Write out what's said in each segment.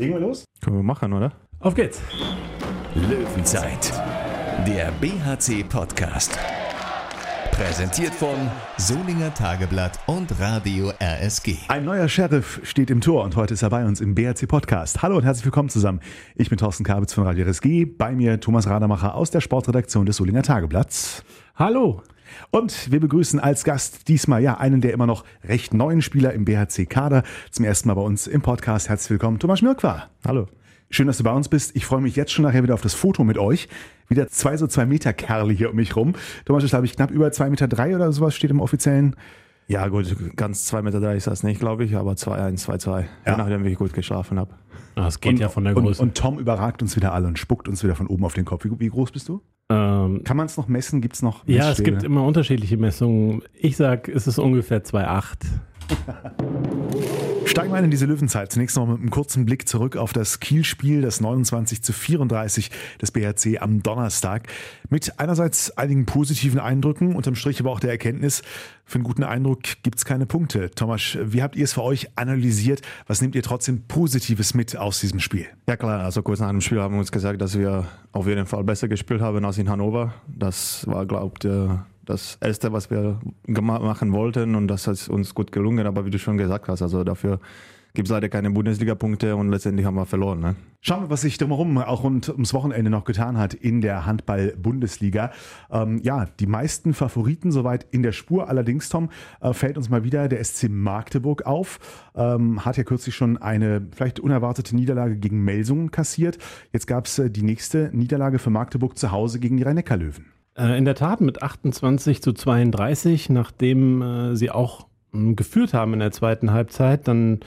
Legen wir los? Können wir machen, oder? Auf geht's. Löwenzeit, der BHC-Podcast. Präsentiert von Solinger Tageblatt und Radio RSG. Ein neuer Sheriff steht im Tor und heute ist er bei uns im BRC Podcast. Hallo und herzlich willkommen zusammen. Ich bin Thorsten Kabitz von Radio RSG. Bei mir Thomas Rademacher aus der Sportredaktion des Solinger Tageblatts. Hallo. Und wir begrüßen als Gast diesmal ja einen der immer noch recht neuen Spieler im BHC-Kader. Zum ersten Mal bei uns im Podcast. Herzlich willkommen, Thomas Mirkwa. Hallo. Schön, dass du bei uns bist. Ich freue mich jetzt schon nachher wieder auf das Foto mit euch. Wieder zwei so zwei Meter Kerle hier um mich rum. Thomas ist, glaube ich, knapp über zwei Meter drei oder sowas steht im offiziellen. Ja, gut, ganz zwei Meter drei ist das nicht, glaube ich, aber zwei eins, zwei zwei. Ja. Je nachdem, wie ich gut geschlafen habe. Das geht und, ja von der und, Größe. und Tom überragt uns wieder alle und spuckt uns wieder von oben auf den Kopf. Wie, wie groß bist du? ähm, Kann man es noch messen? Gibt es noch ja, es gibt immer unterschiedliche Messungen. Ich sag, es ist ungefähr 2,8. Steigen wir in diese Löwenzeit. Zunächst noch mit einem kurzen Blick zurück auf das Kiel-Spiel, das 29 zu 34 des BRC am Donnerstag. Mit einerseits einigen positiven Eindrücken, unterm Strich aber auch der Erkenntnis, für einen guten Eindruck gibt's keine Punkte. Thomas, wie habt ihr es für euch analysiert? Was nehmt ihr trotzdem Positives mit aus diesem Spiel? Ja klar, also kurz nach dem Spiel haben wir uns gesagt, dass wir auf jeden Fall besser gespielt haben als in Hannover. Das war, glaubt das Erste, was wir machen wollten und das ist uns gut gelungen. Aber wie du schon gesagt hast, also dafür gibt es leider keine Bundesliga-Punkte und letztendlich haben wir verloren. Ne? Schauen wir, was sich drumherum auch rund ums Wochenende noch getan hat in der Handball-Bundesliga. Ähm, ja, die meisten Favoriten soweit in der Spur. Allerdings, Tom, äh, fällt uns mal wieder der SC Magdeburg auf. Ähm, hat ja kürzlich schon eine vielleicht unerwartete Niederlage gegen Melsungen kassiert. Jetzt gab es äh, die nächste Niederlage für Magdeburg zu Hause gegen die Rhein-Neckar-Löwen. Äh, in der Tat mit 28 zu 32, nachdem äh, sie auch mh, geführt haben in der zweiten Halbzeit, dann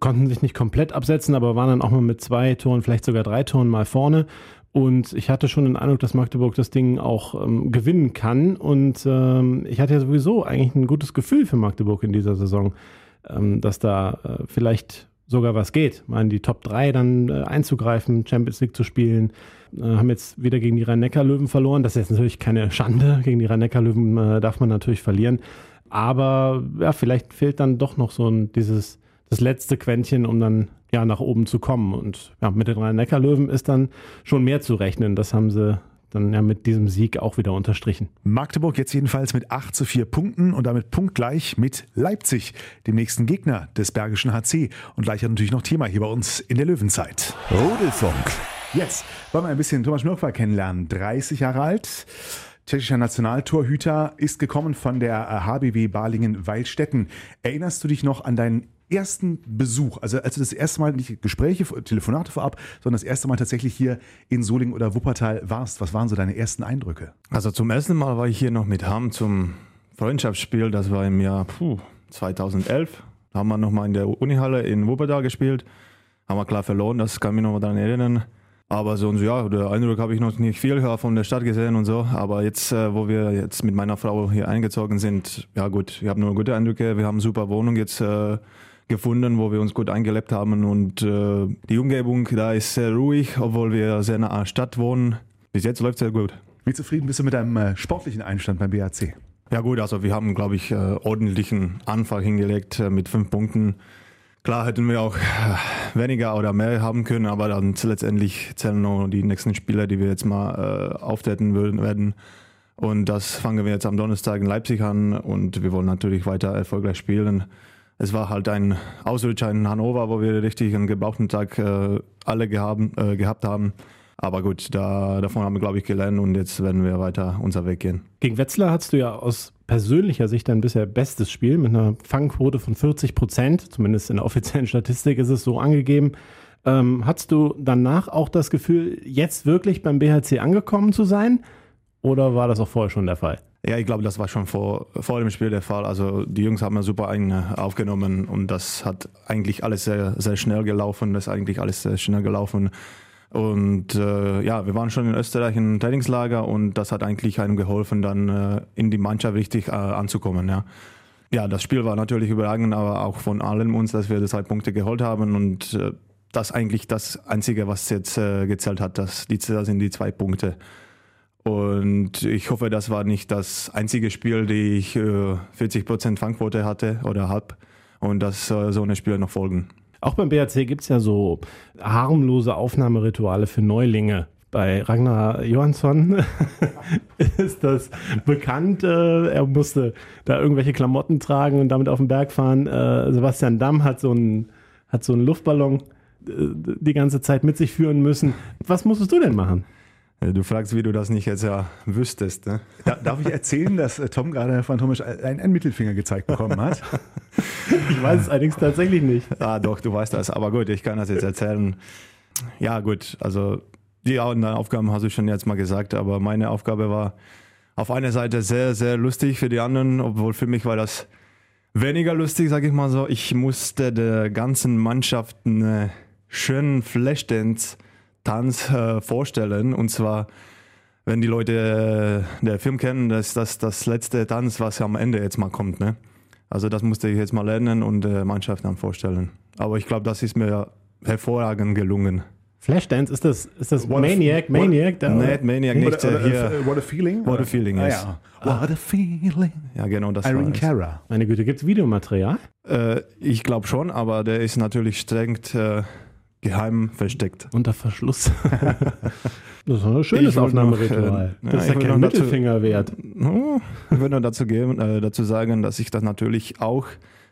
konnten sich nicht komplett absetzen, aber waren dann auch mal mit zwei Toren, vielleicht sogar drei Toren mal vorne. Und ich hatte schon den Eindruck, dass Magdeburg das Ding auch ähm, gewinnen kann. Und ähm, ich hatte ja sowieso eigentlich ein gutes Gefühl für Magdeburg in dieser Saison, ähm, dass da äh, vielleicht sogar was geht, mal in die Top 3 dann äh, einzugreifen, Champions League zu spielen. Äh, haben jetzt wieder gegen die Rhein-Neckar-Löwen verloren. Das ist jetzt natürlich keine Schande. Gegen die Rhein-Neckar-Löwen äh, darf man natürlich verlieren. Aber ja, vielleicht fehlt dann doch noch so ein, dieses, das letzte Quäntchen, um dann ja nach oben zu kommen. Und ja, mit den Rhein-Neckar-Löwen ist dann schon mehr zu rechnen. Das haben sie dann ja mit diesem Sieg auch wieder unterstrichen. Magdeburg jetzt jedenfalls mit 8 zu 4 Punkten und damit punktgleich mit Leipzig, dem nächsten Gegner des Bergischen HC. Und gleich hat natürlich noch Thema hier bei uns in der Löwenzeit. Rudelfunk. Jetzt wollen wir ein bisschen Thomas Mirkwa kennenlernen. 30 Jahre alt, tschechischer Nationaltorhüter, ist gekommen von der äh, HBW Balingen-Weilstätten. Erinnerst du dich noch an deinen ersten Besuch, also als du das erste Mal nicht Gespräche, Telefonate vorab, sondern das erste Mal tatsächlich hier in Solingen oder Wuppertal warst? Was waren so deine ersten Eindrücke? Also zum ersten Mal war ich hier noch mit Ham zum Freundschaftsspiel. Das war im Jahr puh, 2011. Da haben wir nochmal in der Unihalle in Wuppertal gespielt. Haben wir klar verloren, das kann mich noch mal daran erinnern. Aber sonst, ja, der Eindruck habe ich noch nicht viel von der Stadt gesehen und so. Aber jetzt, äh, wo wir jetzt mit meiner Frau hier eingezogen sind, ja gut, ich habe nur gute Eindrücke. Wir haben eine super Wohnung jetzt äh, gefunden, wo wir uns gut eingelebt haben. Und äh, die Umgebung da ist sehr ruhig, obwohl wir sehr nah an der Stadt wohnen. Bis jetzt läuft sehr gut. Wie zufrieden bist du mit deinem äh, sportlichen Einstand beim BAC? Ja gut, also wir haben, glaube ich, äh, ordentlichen Anfang hingelegt äh, mit fünf Punkten. Klar hätten wir auch äh, weniger oder mehr haben können, aber dann letztendlich zählen nur die nächsten Spiele, die wir jetzt mal äh, auftreten würden, werden. Und das fangen wir jetzt am Donnerstag in Leipzig an und wir wollen natürlich weiter erfolgreich spielen. Es war halt ein Ausrutscher in Hannover, wo wir richtig einen gebrauchten Tag äh, alle gehaben, äh, gehabt haben. Aber gut, da, davon haben wir, glaube ich, gelernt und jetzt werden wir weiter unser Weg gehen. Gegen Wetzlar hast du ja aus persönlicher Sicht dein bisher bestes Spiel mit einer Fangquote von 40 Prozent. Zumindest in der offiziellen Statistik ist es so angegeben. Ähm, hattest du danach auch das Gefühl, jetzt wirklich beim BHC angekommen zu sein? Oder war das auch vorher schon der Fall? Ja, ich glaube, das war schon vor, vor dem Spiel der Fall. Also die Jungs haben ja super aufgenommen und das hat eigentlich alles sehr, sehr schnell gelaufen. Das ist eigentlich alles sehr schnell gelaufen. Und äh, ja, wir waren schon in Österreich im Trainingslager und das hat eigentlich einem geholfen, dann äh, in die Mannschaft richtig äh, anzukommen. Ja. ja, das Spiel war natürlich überragend, aber auch von allen uns, dass wir die zwei Punkte geholt haben und äh, das eigentlich das Einzige, was jetzt äh, gezählt hat, das, die, das sind die zwei Punkte. Und ich hoffe, das war nicht das einzige Spiel, die ich äh, 40% Fangquote hatte oder hab und dass äh, so eine Spiele noch folgen. Auch beim BRC gibt es ja so harmlose Aufnahmerituale für Neulinge. Bei Ragnar Johansson ist das bekannt. Äh, er musste da irgendwelche Klamotten tragen und damit auf den Berg fahren. Äh, Sebastian Damm hat so einen, hat so einen Luftballon äh, die ganze Zeit mit sich führen müssen. Was musstest du denn machen? Du fragst, wie du das nicht jetzt ja wüsstest. Ne? Da, darf ich erzählen, dass äh, Tom gerade von Thomas einen, Mittelfinger gezeigt bekommen hat? ich weiß es allerdings tatsächlich nicht. Ah, doch, du weißt das. Aber gut, ich kann das jetzt erzählen. Ja, gut, also die Aufgaben hast du schon jetzt mal gesagt, aber meine Aufgabe war auf einer Seite sehr, sehr lustig für die anderen, obwohl für mich war das weniger lustig, sag ich mal so. Ich musste der ganzen Mannschaft einen schönen Flashdance Tanz äh, vorstellen. Und zwar, wenn die Leute äh, der Film kennen, das ist das, letzte Tanz, was am Ende jetzt mal kommt. Ne? Also das musste ich jetzt mal lernen und äh, Mannschaft dann vorstellen. Aber ich glaube, das ist mir hervorragend gelungen. Flashdance, ist das, ist das what Maniac? A, Maniac? What, nee, Maniac nicht. What a, hier. what a Feeling? What a Feeling, yes. Ah, ja. What a Feeling. Ja, genau, das Irene Cara. Meine Güte, gibt es Videomaterial? Äh, ich glaube schon, aber der ist natürlich streng äh, geheim versteckt. Unter Verschluss. das ist ein schönes Aufnahmeritual. Äh, das ist ja, kein Mittelfinger wert. Ich würde nur dazu, geben, äh, dazu sagen, dass ich das natürlich auch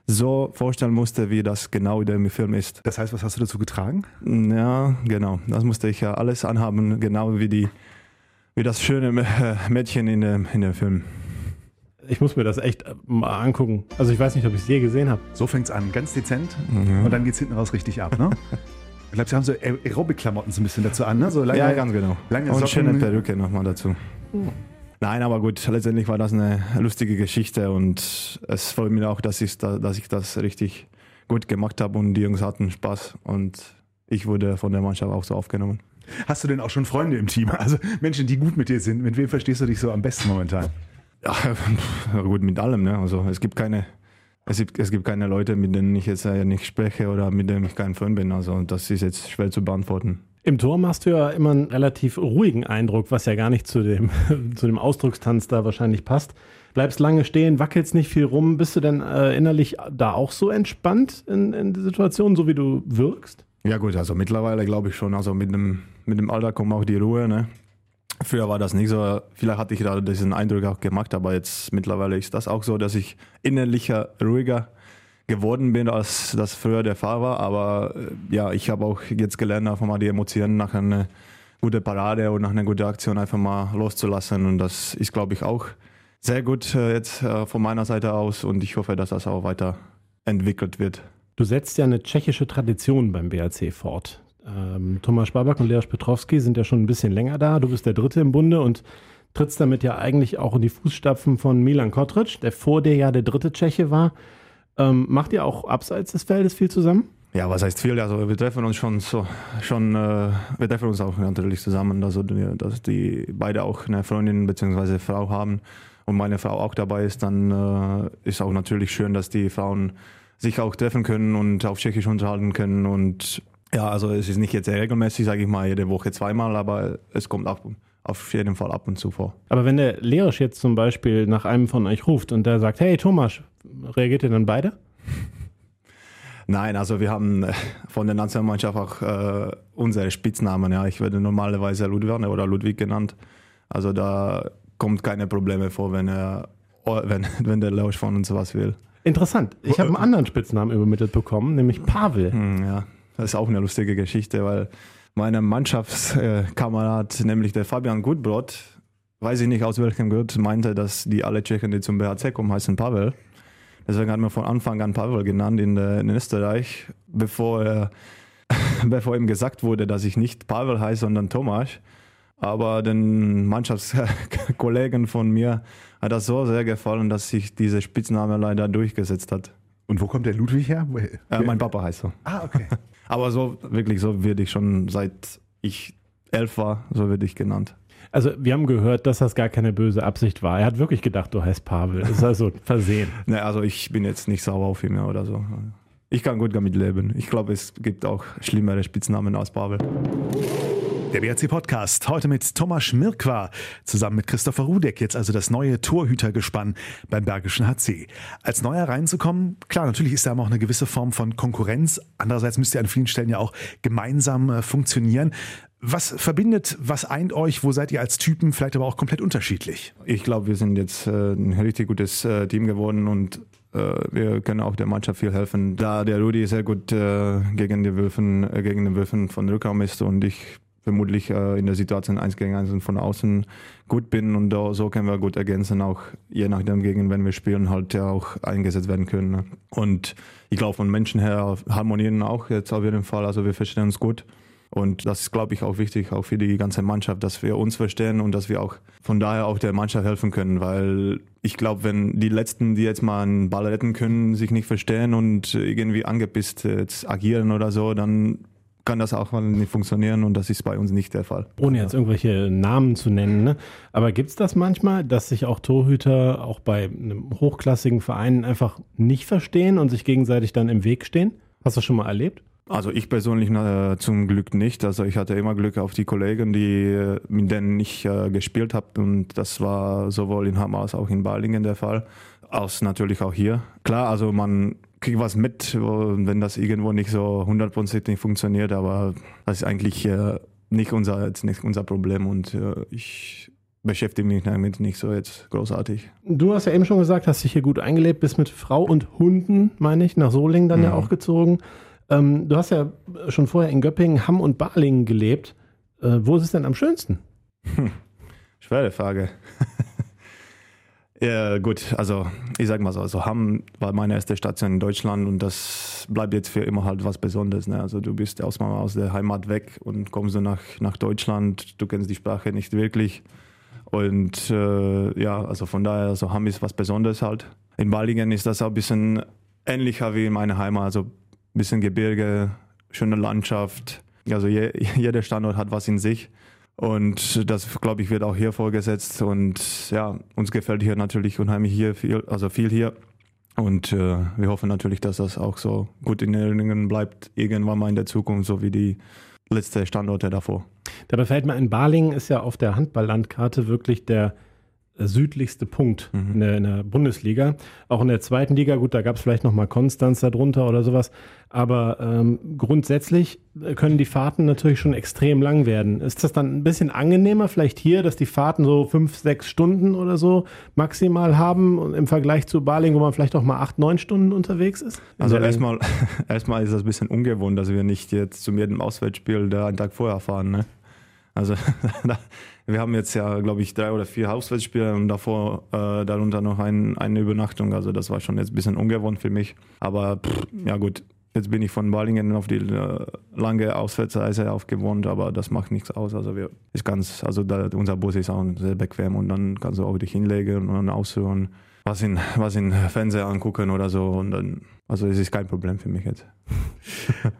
so vorstellen musste, wie das genau in dem Film ist. Das heißt, was hast du dazu getragen? Ja, genau. Das musste ich ja alles anhaben, genau wie, die, wie das schöne Mädchen in dem, in dem Film. Ich muss mir das echt mal angucken. Also ich weiß nicht, ob ich es je gesehen habe. So fängt es an, ganz dezent. Mhm. Und dann geht es hinten raus richtig ab, ne? Ich glaube, sie haben so Aerobic-Klamotten so ein bisschen dazu an, ne? So lange, ja, ganz genau. Lange Und Socken. schöne Perücke nochmal dazu. Nein, aber gut, letztendlich war das eine lustige Geschichte und es freut mich auch, dass ich, da, dass ich das richtig gut gemacht habe und die Jungs hatten Spaß und ich wurde von der Mannschaft auch so aufgenommen. Hast du denn auch schon Freunde im Team? Also Menschen, die gut mit dir sind. Mit wem verstehst du dich so am besten momentan? Ja, gut, mit allem. Ne? Also es gibt keine es gibt, es gibt keine Leute, mit denen ich jetzt nicht spreche oder mit denen ich kein Freund bin. Also das ist jetzt schwer zu beantworten. Im Tor machst du ja immer einen relativ ruhigen Eindruck, was ja gar nicht zu dem, zu dem Ausdruckstanz da wahrscheinlich passt. Bleibst lange stehen, wackelst nicht viel rum. Bist du denn äh, innerlich da auch so entspannt in, in der Situation, so wie du wirkst? Ja gut, also mittlerweile glaube ich schon. Also mit dem, mit dem Alter kommt auch die Ruhe. Ne? Früher war das nicht so. Vielleicht hatte ich da diesen Eindruck auch gemacht, aber jetzt mittlerweile ist das auch so, dass ich innerlicher ruhiger geworden bin, als das früher der Fall war. Aber äh, ja, ich habe auch jetzt gelernt, einfach mal die Emotionen nach einer guten Parade und nach einer guten Aktion einfach mal loszulassen. Und das ist, glaube ich, auch sehr gut äh, jetzt äh, von meiner Seite aus. Und ich hoffe, dass das auch weiterentwickelt wird. Du setzt ja eine tschechische Tradition beim BRC fort. Ähm, Thomas Spabak und Leos Petrowski sind ja schon ein bisschen länger da. Du bist der Dritte im Bunde und trittst damit ja eigentlich auch in die Fußstapfen von Milan Kotric, der vor dir ja der dritte Tscheche war. Ähm, macht ihr auch abseits des Feldes viel zusammen? Ja, was heißt viel? Also wir treffen uns schon so, schon, äh, wir treffen uns auch natürlich zusammen, also dass die beide auch eine Freundin bzw. Frau haben und meine Frau auch dabei ist, dann äh, ist auch natürlich schön, dass die Frauen sich auch treffen können und auf Tschechisch unterhalten können und ja, also es ist nicht jetzt sehr regelmäßig, sage ich mal, jede Woche zweimal, aber es kommt auch auf jeden Fall ab und zu vor. Aber wenn der Leosch jetzt zum Beispiel nach einem von euch ruft und der sagt, hey Thomas, reagiert ihr dann beide? Nein, also wir haben äh, von der Nationalmannschaft auch äh, unsere Spitznamen. Ja. Ich werde normalerweise Ludwig oder Ludwig genannt. Also da kommt keine Probleme vor, wenn, er, wenn, wenn der Leosch von uns was will. Interessant. Ich habe einen anderen Spitznamen übermittelt bekommen, nämlich Pavel. Hm, ja, das ist auch eine lustige Geschichte, weil mein Mannschaftskamerad, nämlich der Fabian Gutbrot, weiß ich nicht aus welchem Grund, meinte, dass die alle Tschechen, die zum BHC kommen, heißen Pavel. Deswegen hat man von Anfang an Pavel genannt in, in Österreich, bevor, er, bevor ihm gesagt wurde, dass ich nicht Pavel heiße, sondern Tomasz. Aber den Mannschaftskollegen von mir hat das so sehr gefallen, dass sich diese Spitzname leider durchgesetzt hat. Und wo kommt der Ludwig her? Äh, mein Papa heißt so. Ah, okay. Aber so, wirklich, so werde ich schon seit ich elf war, so werde ich genannt. Also wir haben gehört, dass das gar keine böse Absicht war. Er hat wirklich gedacht, du heißt Pavel. Das ist also versehen. ne, also ich bin jetzt nicht sauer auf ihn oder so. Ich kann gut damit leben. Ich glaube, es gibt auch schlimmere Spitznamen als Pavel. Der BRC Podcast heute mit Thomas Schmirkwa zusammen mit Christopher Rudek, jetzt also das neue Torhütergespann beim Bergischen HC. Als Neuer reinzukommen, klar, natürlich ist da auch eine gewisse Form von Konkurrenz. Andererseits müsst ihr an vielen Stellen ja auch gemeinsam äh, funktionieren. Was verbindet, was eint euch? Wo seid ihr als Typen vielleicht aber auch komplett unterschiedlich? Ich glaube, wir sind jetzt äh, ein richtig gutes äh, Team geworden und äh, wir können auch der Mannschaft viel helfen. Da der Rudi sehr gut äh, gegen die Wölfen, äh, gegen den Wölfen von Rückraum ist und ich vermutlich äh, in der Situation 1 gegen 1 und von außen gut bin und da, so können wir gut ergänzen, auch je nachdem gegen wenn wir spielen halt ja auch eingesetzt werden können. Ne? Und ich glaube von Menschen her harmonieren auch jetzt auf jeden Fall, also wir verstehen uns gut. Und das ist, glaube ich, auch wichtig, auch für die ganze Mannschaft, dass wir uns verstehen und dass wir auch von daher auch der Mannschaft helfen können. Weil ich glaube, wenn die Letzten, die jetzt mal einen Ball retten können, sich nicht verstehen und irgendwie angepisst jetzt agieren oder so, dann kann das auch mal nicht funktionieren und das ist bei uns nicht der Fall. Ohne jetzt irgendwelche Namen zu nennen, ne? aber gibt es das manchmal, dass sich auch Torhüter auch bei einem hochklassigen Verein einfach nicht verstehen und sich gegenseitig dann im Weg stehen? Hast du das schon mal erlebt? Also ich persönlich äh, zum Glück nicht. Also ich hatte immer Glück auf die Kollegen, die äh, mit denen ich äh, gespielt habe und das war sowohl in Hammer als auch in Balingen der Fall, als natürlich auch hier. Klar, also man kriege was mit, wenn das irgendwo nicht so hundertprozentig funktioniert, aber das ist eigentlich äh, nicht unser, jetzt nicht unser Problem und äh, ich beschäftige mich damit nicht so jetzt großartig. Du hast ja eben schon gesagt, hast dich hier gut eingelebt, bist mit Frau und Hunden, meine ich, nach Solingen dann mhm. ja auch gezogen. Ähm, du hast ja schon vorher in Göppingen, Hamm und Balingen gelebt. Äh, wo ist es denn am schönsten? Hm. Schwere Frage. Ja, gut, also ich sag mal so, also Hamm war meine erste Station in Deutschland und das bleibt jetzt für immer halt was Besonderes. Ne? Also du bist erstmal aus der Heimat weg und kommst nach, nach Deutschland, du kennst die Sprache nicht wirklich. Und äh, ja, also von daher, also Hamm ist was Besonderes halt. In Balingen ist das auch ein bisschen ähnlicher wie in meiner Heimat, also ein bisschen Gebirge, schöne Landschaft. Also je, jeder Standort hat was in sich. Und das, glaube ich, wird auch hier vorgesetzt. Und ja, uns gefällt hier natürlich unheimlich hier viel, also viel hier. Und äh, wir hoffen natürlich, dass das auch so gut in Erinnerung bleibt, irgendwann mal in der Zukunft, so wie die letzte Standorte davor. Dabei fällt mir ein, Balingen ist ja auf der Handballlandkarte wirklich der südlichste Punkt mhm. in, der, in, der, Bundesliga. Auch in der zweiten Liga, gut, da gab es vielleicht nochmal Konstanz darunter oder sowas. Aber ähm, grundsätzlich können die Fahrten natürlich schon extrem lang werden. Ist das dann ein bisschen angenehmer vielleicht hier, dass die Fahrten so fünf, sechs Stunden oder so maximal haben im Vergleich zu Baling, wo man vielleicht auch mal acht, neun Stunden unterwegs ist? Also erstmal, erstmal ist das ein bisschen ungewohnt, dass wir nicht jetzt zu jedem Auswärtsspiel da einen Tag vorher fahren. Ne? Also wir haben jetzt ja, glaube ich, drei oder vier Hauswärtsspiele und davor äh, darunter noch ein, eine Übernachtung. Also das war schon jetzt ein bisschen ungewohnt für mich. Aber pff, ja gut, jetzt bin ich von Balingen auf die äh, lange Auswärtsreise aufgewohnt, aber das macht nichts aus. Also wir ist ganz, also da, unser Bus ist auch sehr bequem und dann kannst du auch dich hinlegen und dann aushören was in, was in Fernseher angucken oder so. Und dann, also es ist kein Problem für mich jetzt.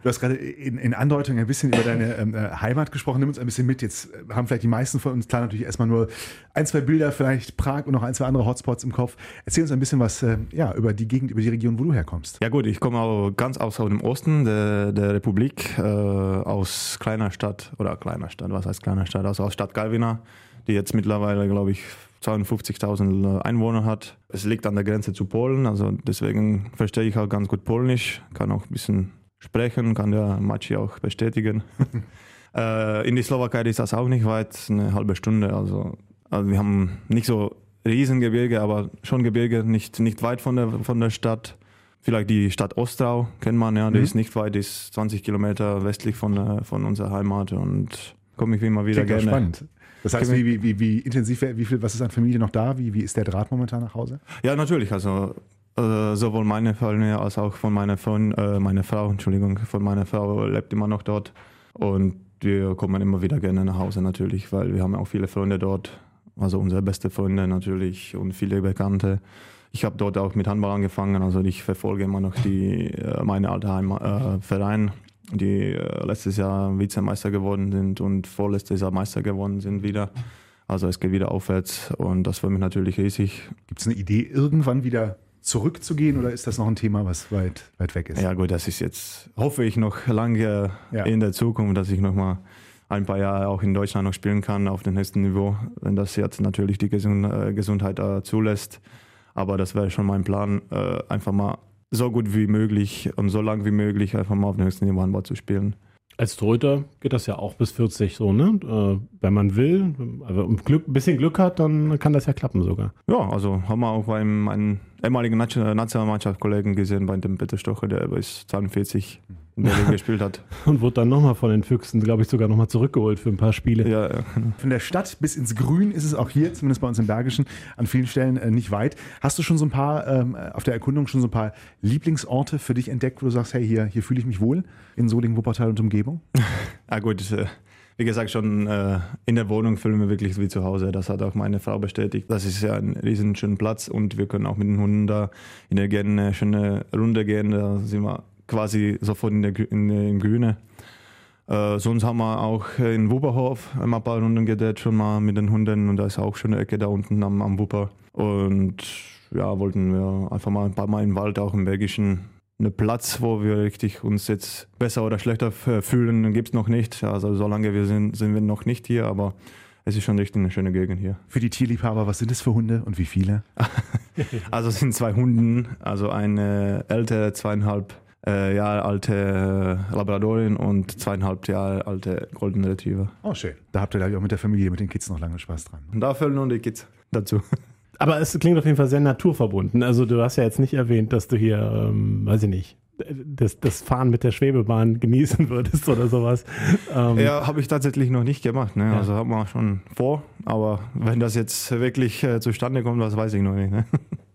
Du hast gerade in, in Andeutung ein bisschen über deine ähm, äh, Heimat gesprochen. Nimm uns ein bisschen mit. Jetzt haben vielleicht die meisten von uns klar natürlich erstmal nur ein, zwei Bilder, vielleicht Prag und noch ein, zwei andere Hotspots im Kopf. Erzähl uns ein bisschen was äh, ja, über die Gegend, über die Region, wo du herkommst. Ja gut, ich komme auch ganz aus dem Osten der, der Republik, äh, aus kleiner Stadt, oder kleiner Stadt, was heißt kleiner Stadt, also aus Stadt Galvina, die jetzt mittlerweile, glaube ich, 52.000 Einwohner hat. Es liegt an der Grenze zu Polen, also deswegen verstehe ich auch ganz gut Polnisch, kann auch ein bisschen sprechen, kann der Maci auch bestätigen. äh, in die Slowakei ist das auch nicht weit, eine halbe Stunde. Also, also wir haben nicht so Riesengebirge, aber schon Gebirge, nicht, nicht weit von der, von der Stadt. Vielleicht die Stadt Ostrau kennt man, ja, die mhm. ist nicht weit, die ist 20 Kilometer westlich von, äh, von unserer Heimat und komme ich immer wieder Klingt gerne. Spannend. Das heißt, wie, wie, wie intensiv, wie viel, was ist an Familie noch da? Wie, wie ist der Draht momentan nach Hause? Ja, natürlich. Also äh, sowohl meine Familie als auch von meiner, von, äh, meine Frau, Entschuldigung, von meiner Frau lebt immer noch dort. Und wir kommen immer wieder gerne nach Hause natürlich, weil wir haben auch viele Freunde dort. Also unsere beste Freunde natürlich und viele Bekannte. Ich habe dort auch mit Handball angefangen, also ich verfolge immer noch die, äh, meine alte Heimat, äh, Verein die äh, letztes Jahr Vizemeister geworden sind und vorletztes Jahr Meister geworden sind wieder. Also es geht wieder aufwärts und das für mich natürlich riesig. Gibt es eine Idee, irgendwann wieder zurückzugehen oder ist das noch ein Thema, was weit, weit weg ist? Ja gut, das ist jetzt, hoffe ich, noch lange ja. in der Zukunft, dass ich nochmal ein paar Jahre auch in Deutschland noch spielen kann auf dem höchsten Niveau, wenn das jetzt natürlich die äh, Gesundheit äh, zulässt. Aber das wäre schon mein Plan, einfach mal so gut wie möglich und so lang wie möglich einfach mal auf dem höchsten Niveau Handball zu spielen. Als Torhüter geht das ja auch bis 40 so, ne? Äh, wenn man will, also ein Glück, bisschen Glück hat, dann kann das ja klappen sogar. Ja, also haben wir auch beim meinen ehemaligen Nationalmannschaftskollegen gesehen, bei dem Peter Stocher, der bis 42 in der Liga gespielt hat. Und wurde dann nochmal von den Füchsen, glaube ich, sogar nochmal zurückgeholt für ein paar Spiele. Ja, ja. Von der Stadt bis ins Grün ist es auch hier, zumindest bei uns im Bergischen, an vielen Stellen äh, nicht weit. Hast du schon so ein paar, ähm, auf der Erkundung schon so ein paar Lieblingsorte für dich entdeckt, wo du sagst, hey, hier, hier fühle ich mich wohl in Solingen, Wuppertal und Umgebung? Ja gut, äh, wie gesagt, schon äh, in der Wohnung fühlen wir wirklich wie zu Hause. Das hat auch meine Frau bestätigt. Das ist ja ein riesen schöner Platz und wir können auch mit den Hunden da in der eine schöne Runde gehen. Da sind wir quasi sofort in der, in im Grüne. Äh, sonst haben wir auch in Wupperhof einmal ein paar Runden gedreht schon mal mit den Hunden und da ist auch schon eine Ecke da unten am, am Wupper. Und ja, wollten wir einfach mal ein paar Mal im Wald, auch im Belgischen, einen Platz, wo wir richtig uns jetzt besser oder schlechter fühlen, gibt es noch nicht. Also so lange wir sind, sind wir noch nicht hier, aber es ist schon richtig eine schöne Gegend hier. Für die Tierliebhaber, was sind es für Hunde und wie viele? Also es sind zwei Hunden, also eine ältere, zweieinhalb äh, Jahre alte äh, Labradorin und zweieinhalb Jahre alte Golden Retriever. Oh, schön. Da habt ihr, glaube ich, auch mit der Familie, mit den Kids noch lange Spaß dran. Und da fehlen nur die Kids dazu. Aber es klingt auf jeden Fall sehr naturverbunden. Also du hast ja jetzt nicht erwähnt, dass du hier, ähm, weiß ich nicht, das, das Fahren mit der Schwebebahn genießen würdest oder sowas. Ähm, Ja, habe ich tatsächlich noch nicht gemacht. Ne? Ja. Also haben wir schon vor, aber wenn das jetzt wirklich äh, zustande kommt, das weiß ich noch nicht. Ne?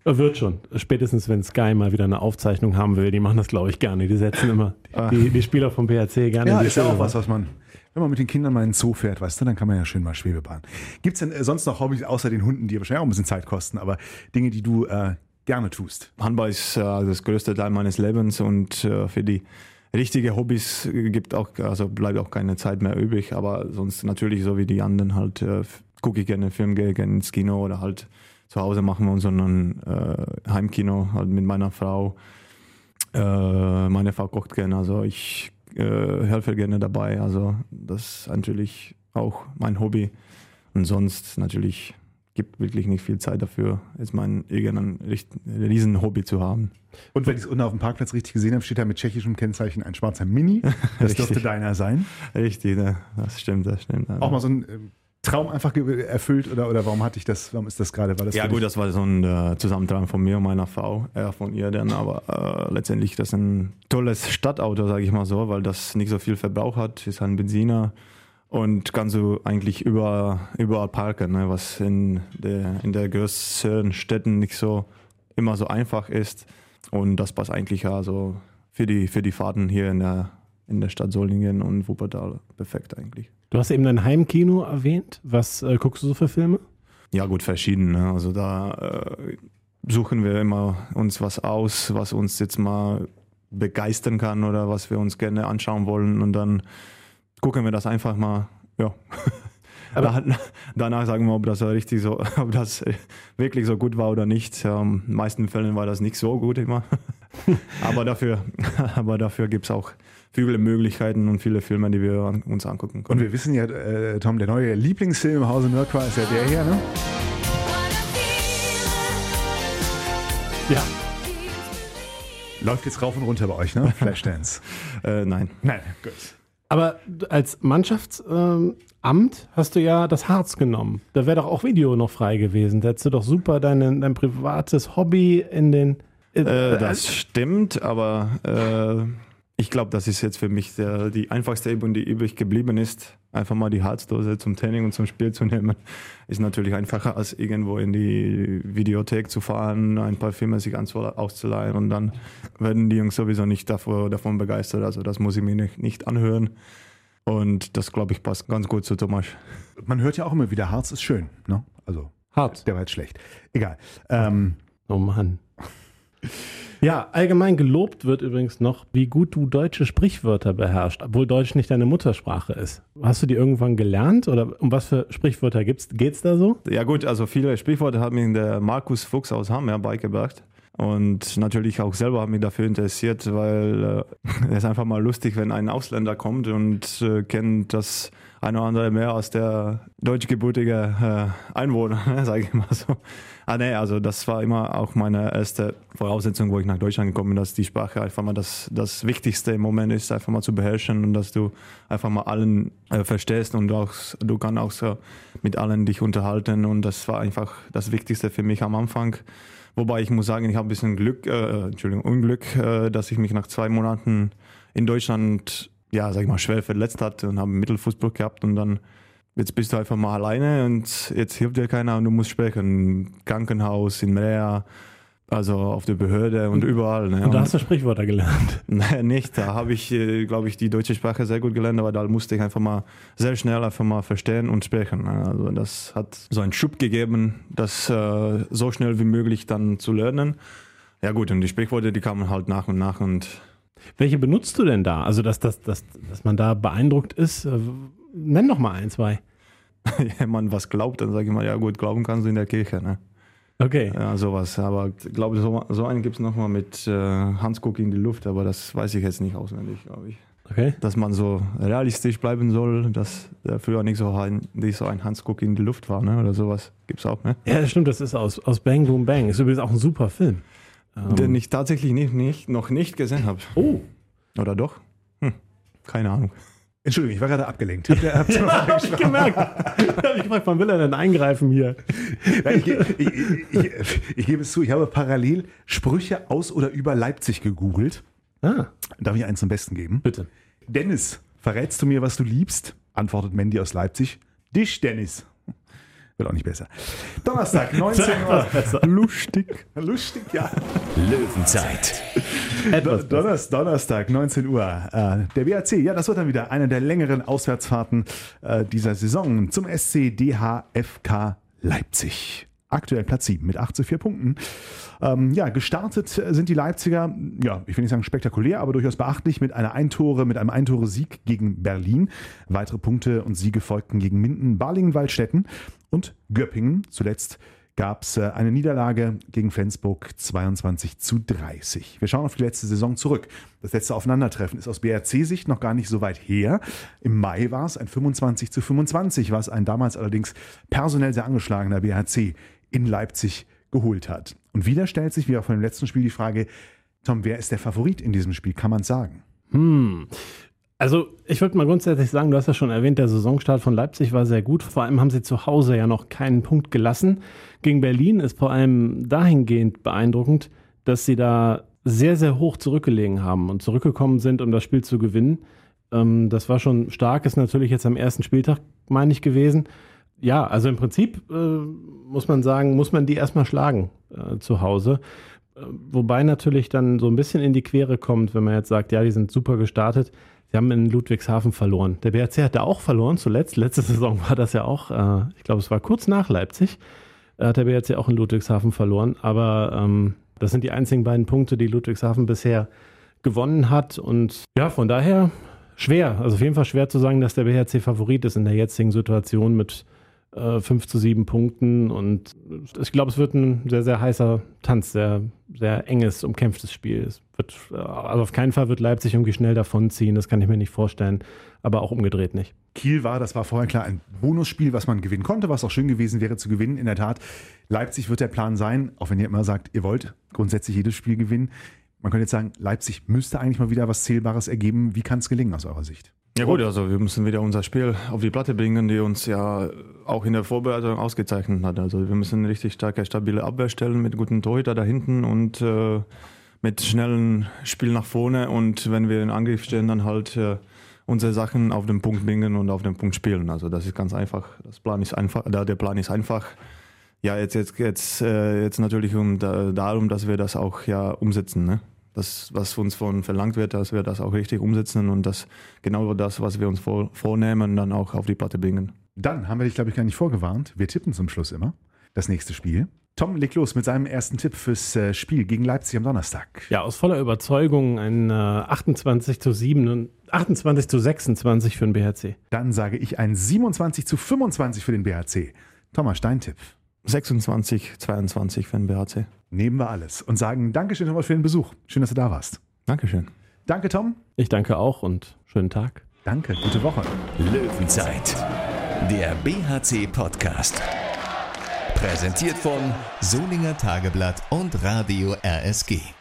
Wird schon. Spätestens, wenn Sky mal wieder eine Aufzeichnung haben will, die machen das, glaube ich, gerne. Die setzen immer die, die Spieler vom BRC gerne Ja, in die ist ja auch was, was man, wenn man mit den Kindern mal in den Zoo fährt, weißt du, dann kann man ja schön mal Schwebebahn. Gibt es denn äh, sonst noch Hobbys außer den Hunden, die wahrscheinlich auch ein bisschen Zeit kosten, aber Dinge, die du äh, gerne tust? Handball ist äh, das größte Teil meines Lebens und äh, für die richtige Hobbys gibt auch, also bleibt auch keine Zeit mehr übrig, aber sonst natürlich so wie die anderen halt äh, gucke ich gerne Film, gehe gerne ins Kino oder halt zu Hause machen wir unseren äh, Heimkino halt mit meiner Frau. Äh, meine Frau kocht gerne, also ich äh, helfe gerne dabei, also das ist natürlich auch mein Hobby und sonst natürlich gibt wirklich nicht viel Zeit dafür, jetzt mein irgendein riesen Hobby zu haben. Und wenn ich es unten auf dem Parkplatz richtig gesehen habe, steht da mit tschechischem Kennzeichen ein schwarzer Mini. Das dürfte deiner sein. Richtig, ne? das stimmt, das stimmt. Auch mal so ein ähm, Traum einfach erfüllt oder, oder warum hatte ich das, warum ist das gerade? War das ja gut, das war so ein äh, Zusammentragen von mir und meiner Frau, eher von ihr dann, aber äh, letztendlich das ist ein tolles Stadtauto, sage ich mal so, weil das nicht so viel Verbrauch hat, ist ein Benziner und kannst du eigentlich überall, überall parken, ne? was in der, in der größeren Städten nicht so immer so einfach ist und das passt eigentlich ja so für die, für die Fahrten hier in der, in der Stadt Solingen und Wuppertal perfekt eigentlich. Du hast eben dein Heimkino erwähnt. Was äh, guckst du so für Filme? Ja, gut, verschieden. Ne? Also da äh, suchen wir immer uns was aus, was uns jetzt mal begeistern kann oder was wir uns gerne anschauen wollen und dann gucken wir das einfach mal. Ja. Aber- Da- danach sagen wir, ob das richtig so, ob das wirklich so gut war oder nicht. In den meisten Fällen war das nicht so gut immer. aber dafür, aber dafür gibt es auch viele Möglichkeiten und viele Filme, die wir uns angucken Und können. wir wissen ja, äh, Tom, der neue Lieblingsfilm im Hause Nerdcore ist ja der hier, ne? Ja. Läuft jetzt rauf und runter bei euch, ne? Flashdance. Äh, nein. Nein, gut. Aber als Mannschaftsamt Amt hast du ja das Harz genommen. Da wäre doch auch Video noch frei gewesen. Da hättest du doch super dein, dein privates Hobby in den. Äh, das stimmt, aber äh, ich glaube, das ist jetzt für mich der, die einfachste Übung, die übrig geblieben ist. Einfach mal die Harzdose zum Training und zum Spiel zu nehmen. Ist natürlich einfacher, als irgendwo in die Videothek zu fahren, ein paar Filme sich auszuleihen und dann werden die Jungs sowieso nicht davor, davon begeistert. Also das muss ich mir nicht, nicht anhören. Und das, glaube ich, passt ganz gut zu Thomas. Man hört ja auch immer wieder, Harz ist schön, ne? Also, Harz. der war jetzt schlecht. Egal. Ähm, Oh Mann. Ja, allgemein gelobt wird übrigens noch, wie gut du deutsche Sprichwörter beherrschst, obwohl Deutsch nicht deine Muttersprache ist. Hast du die irgendwann gelernt oder um was für Sprichwörter gibt's? Geht's da so? Ja gut, also viele Sprichworte hat mir der Markus Fuchs aus Hamm ja beigebracht. Und natürlich auch selber habe mich dafür interessiert, weil äh, es ist einfach mal lustig, wenn ein Ausländer kommt und äh, kennt das eine oder andere mehr als der deutschgebürtige äh, Einwohner, sage ich mal so. Ah nee, also das war immer auch meine erste Voraussetzung, wo ich nach Deutschland gekommen bin, dass die Sprache einfach mal das, das Wichtigste im Moment ist, einfach mal zu beherrschen und dass du einfach mal allen äh, verstehst und auch, du kannst auch so mit allen dich unterhalten und das war einfach das Wichtigste für mich am Anfang. Wobei ich muss sagen, ich habe ein bisschen Glück, äh, Entschuldigung, Unglück, äh, dass ich mich nach zwei Monaten in Deutschland, ja, sag ich mal, schwer verletzt hatte und habe einen Mittelfußbruch gehabt und dann jetzt bist du einfach mal alleine und jetzt hilft dir keiner und du musst sprechen. Im Krankenhaus, in Reha, also auf der Behörde und, und überall. Ne? Und da hast du Sprichwörter gelernt? Nein, nicht. Da habe ich, äh, glaube ich, die deutsche Sprache sehr gut gelernt, aber da musste ich einfach mal sehr schnell einfach mal verstehen und sprechen. Ne? Also das hat so einen Schub gegeben, das äh, so schnell wie möglich dann zu lernen. Ja gut, und die Sprichworte, die kamen halt nach und nach und welche benutzt du denn da? Also, dass, dass, dass, dass man da beeindruckt ist? Äh, nenn doch mal ein, zwei. Wenn man was glaubt, dann sage ich mal, ja gut, glauben kannst du in der Kirche. Ne? Okay. Ja, sowas. Aber ich glaube, so, so einen gibt es nochmal mit äh, Handguck in die Luft, aber das weiß ich jetzt nicht auswendig, glaube ich. Okay. Dass man so realistisch bleiben soll, dass äh, früher nicht so ein, nicht so ein Hansguck in die Luft war, ne? Oder sowas. Gibt es auch, ne? Ja, das stimmt, das ist aus, aus Bang Boom Bang. Ist übrigens auch ein super Film. Ähm. Den ich tatsächlich nicht, nicht, noch nicht gesehen habe. Oh. Oder doch? Hm. Keine Ahnung. Entschuldigung, ich war gerade abgelenkt. Habt ihr, habt ihr ja, hab ich gemerkt. ich habe gefragt, wann will er denn eingreifen hier? ich, ich, ich, ich, gebe es zu, ich habe parallel Sprüche aus oder über Leipzig gegoogelt. Ah. Darf ich einen zum Besten geben? Bitte. Dennis, verrätst du mir, was du liebst? Antwortet Mandy aus Leipzig. Dich, Dennis. Wird auch nicht besser. Donnerstag, 19 Uhr. Lustig. Lustig, ja. Löwenzeit. Etwas Donnerstag, Donnerstag, 19 Uhr. Äh, der BAC, ja, das wird dann wieder eine der längeren Auswärtsfahrten äh, dieser Saison zum SC DHFK Leipzig aktuell Platz 7 mit 8 zu 4 Punkten. Ähm, ja, gestartet sind die Leipziger, ja, ich will nicht sagen spektakulär, aber durchaus beachtlich mit einer Eintore, mit einem Eintore-Sieg gegen Berlin. Weitere Punkte und Siege folgten gegen Minden, Balingen-Waldstätten und Göppingen. Zuletzt gab es äh, eine Niederlage gegen Flensburg 22 zu 30. Wir schauen auf die letzte Saison zurück. Das letzte Aufeinandertreffen ist aus BRC-Sicht noch gar nicht so weit her. Im Mai war es ein 25 zu 25, was ein damals allerdings personell sehr angeschlagener BRC in Leipzig geholt hat. Und wieder stellt sich, wie auch von dem letzten Spiel, die Frage, Tom, wer ist der Favorit in diesem Spiel? Kann man es sagen? Hm. Also ich würde mal grundsätzlich sagen, du hast ja schon erwähnt, der Saisonstart von Leipzig war sehr gut. Vor allem haben sie zu Hause ja noch keinen Punkt gelassen. Gegen Berlin ist vor allem dahingehend beeindruckend, dass sie da sehr, sehr hoch zurückgelegen haben und zurückgekommen sind, um das Spiel zu gewinnen. Ähm, das war schon stark, ist natürlich jetzt am ersten Spieltag, meine ich, gewesen ja, also im Prinzip äh, muss man sagen, muss man die erstmal schlagen äh, zu Hause. Äh, wobei natürlich dann so ein bisschen in die Quere kommt, wenn man jetzt sagt, ja, die sind super gestartet. Sie haben in Ludwigshafen verloren. Der BRC hat da auch verloren zuletzt. Letzte Saison war das ja auch, äh, ich glaube, es war kurz nach Leipzig, äh, hat der BRC auch in Ludwigshafen verloren. Aber ähm, das sind die einzigen beiden Punkte, die Ludwigshafen bisher gewonnen hat. Und ja, von daher schwer. Also auf jeden Fall schwer zu sagen, dass der BRC Favorit ist in der jetzigen Situation mit äh, 5 zu 7 Punkten. Und ich glaube, es wird ein sehr, sehr heißer Tanz, sehr, sehr enges, umkämpftes Spiel. Wird, äh, also auf keinen Fall wird Leipzig irgendwie schnell davonziehen, das kann ich mir nicht vorstellen, aber auch umgedreht nicht. Kiel war, das war vorher klar, ein Bonusspiel, was man gewinnen konnte, was auch schön gewesen wäre zu gewinnen. In der Tat, Leipzig wird der Plan sein, auch wenn ihr immer sagt, ihr wollt grundsätzlich jedes Spiel gewinnen. Man könnte jetzt sagen, Leipzig müsste eigentlich mal wieder was Zählbares ergeben. Wie kann es gelingen aus eurer Sicht? Ja gut, also wir müssen wieder unser Spiel auf die Platte bringen, die uns ja auch in der Vorbereitung ausgezeichnet hat. Also wir müssen eine richtig starke, stabile Abwehr stellen mit guten Torhüter da hinten und äh, mit schnellen Spiel nach vorne und wenn wir in Angriff stehen, dann halt äh, unsere Sachen auf den Punkt bringen und auf den Punkt spielen. Also das ist ganz einfach. Das Plan ist einfach, der Plan ist einfach. Ja, jetzt jetzt jetzt äh, jetzt natürlich um da, darum, dass wir das auch ja umsetzen. Ne? das, was uns von verlangt wird, dass wir das auch richtig umsetzen und das genau das, was wir uns vor, vornehmen, dann auch auf die Platte bringen. Dann haben wir dich, glaube ich, gar nicht vorgewarnt. Wir tippen zum Schluss immer das nächste Spiel. Tom legt los mit seinem ersten Tipp fürs äh, Spiel gegen Leipzig am Donnerstag. Ja, aus voller Überzeugung ein 28 zu 7 und 28 zu 26 für den BHC. Dann sage ich ein 27 zu 25 für den BHC. Thomas, dein Tipp. 26, 22 für den BHC. Nehmen wir alles und sagen Dankeschön Thomas für den Besuch. Schön, dass du da warst. Dankeschön. Danke, Tom. Ich danke auch und schönen Tag. Danke, gute Woche. Löwenzeit, der BHC-Podcast. Präsentiert von Solinger Tageblatt und Radio RSG.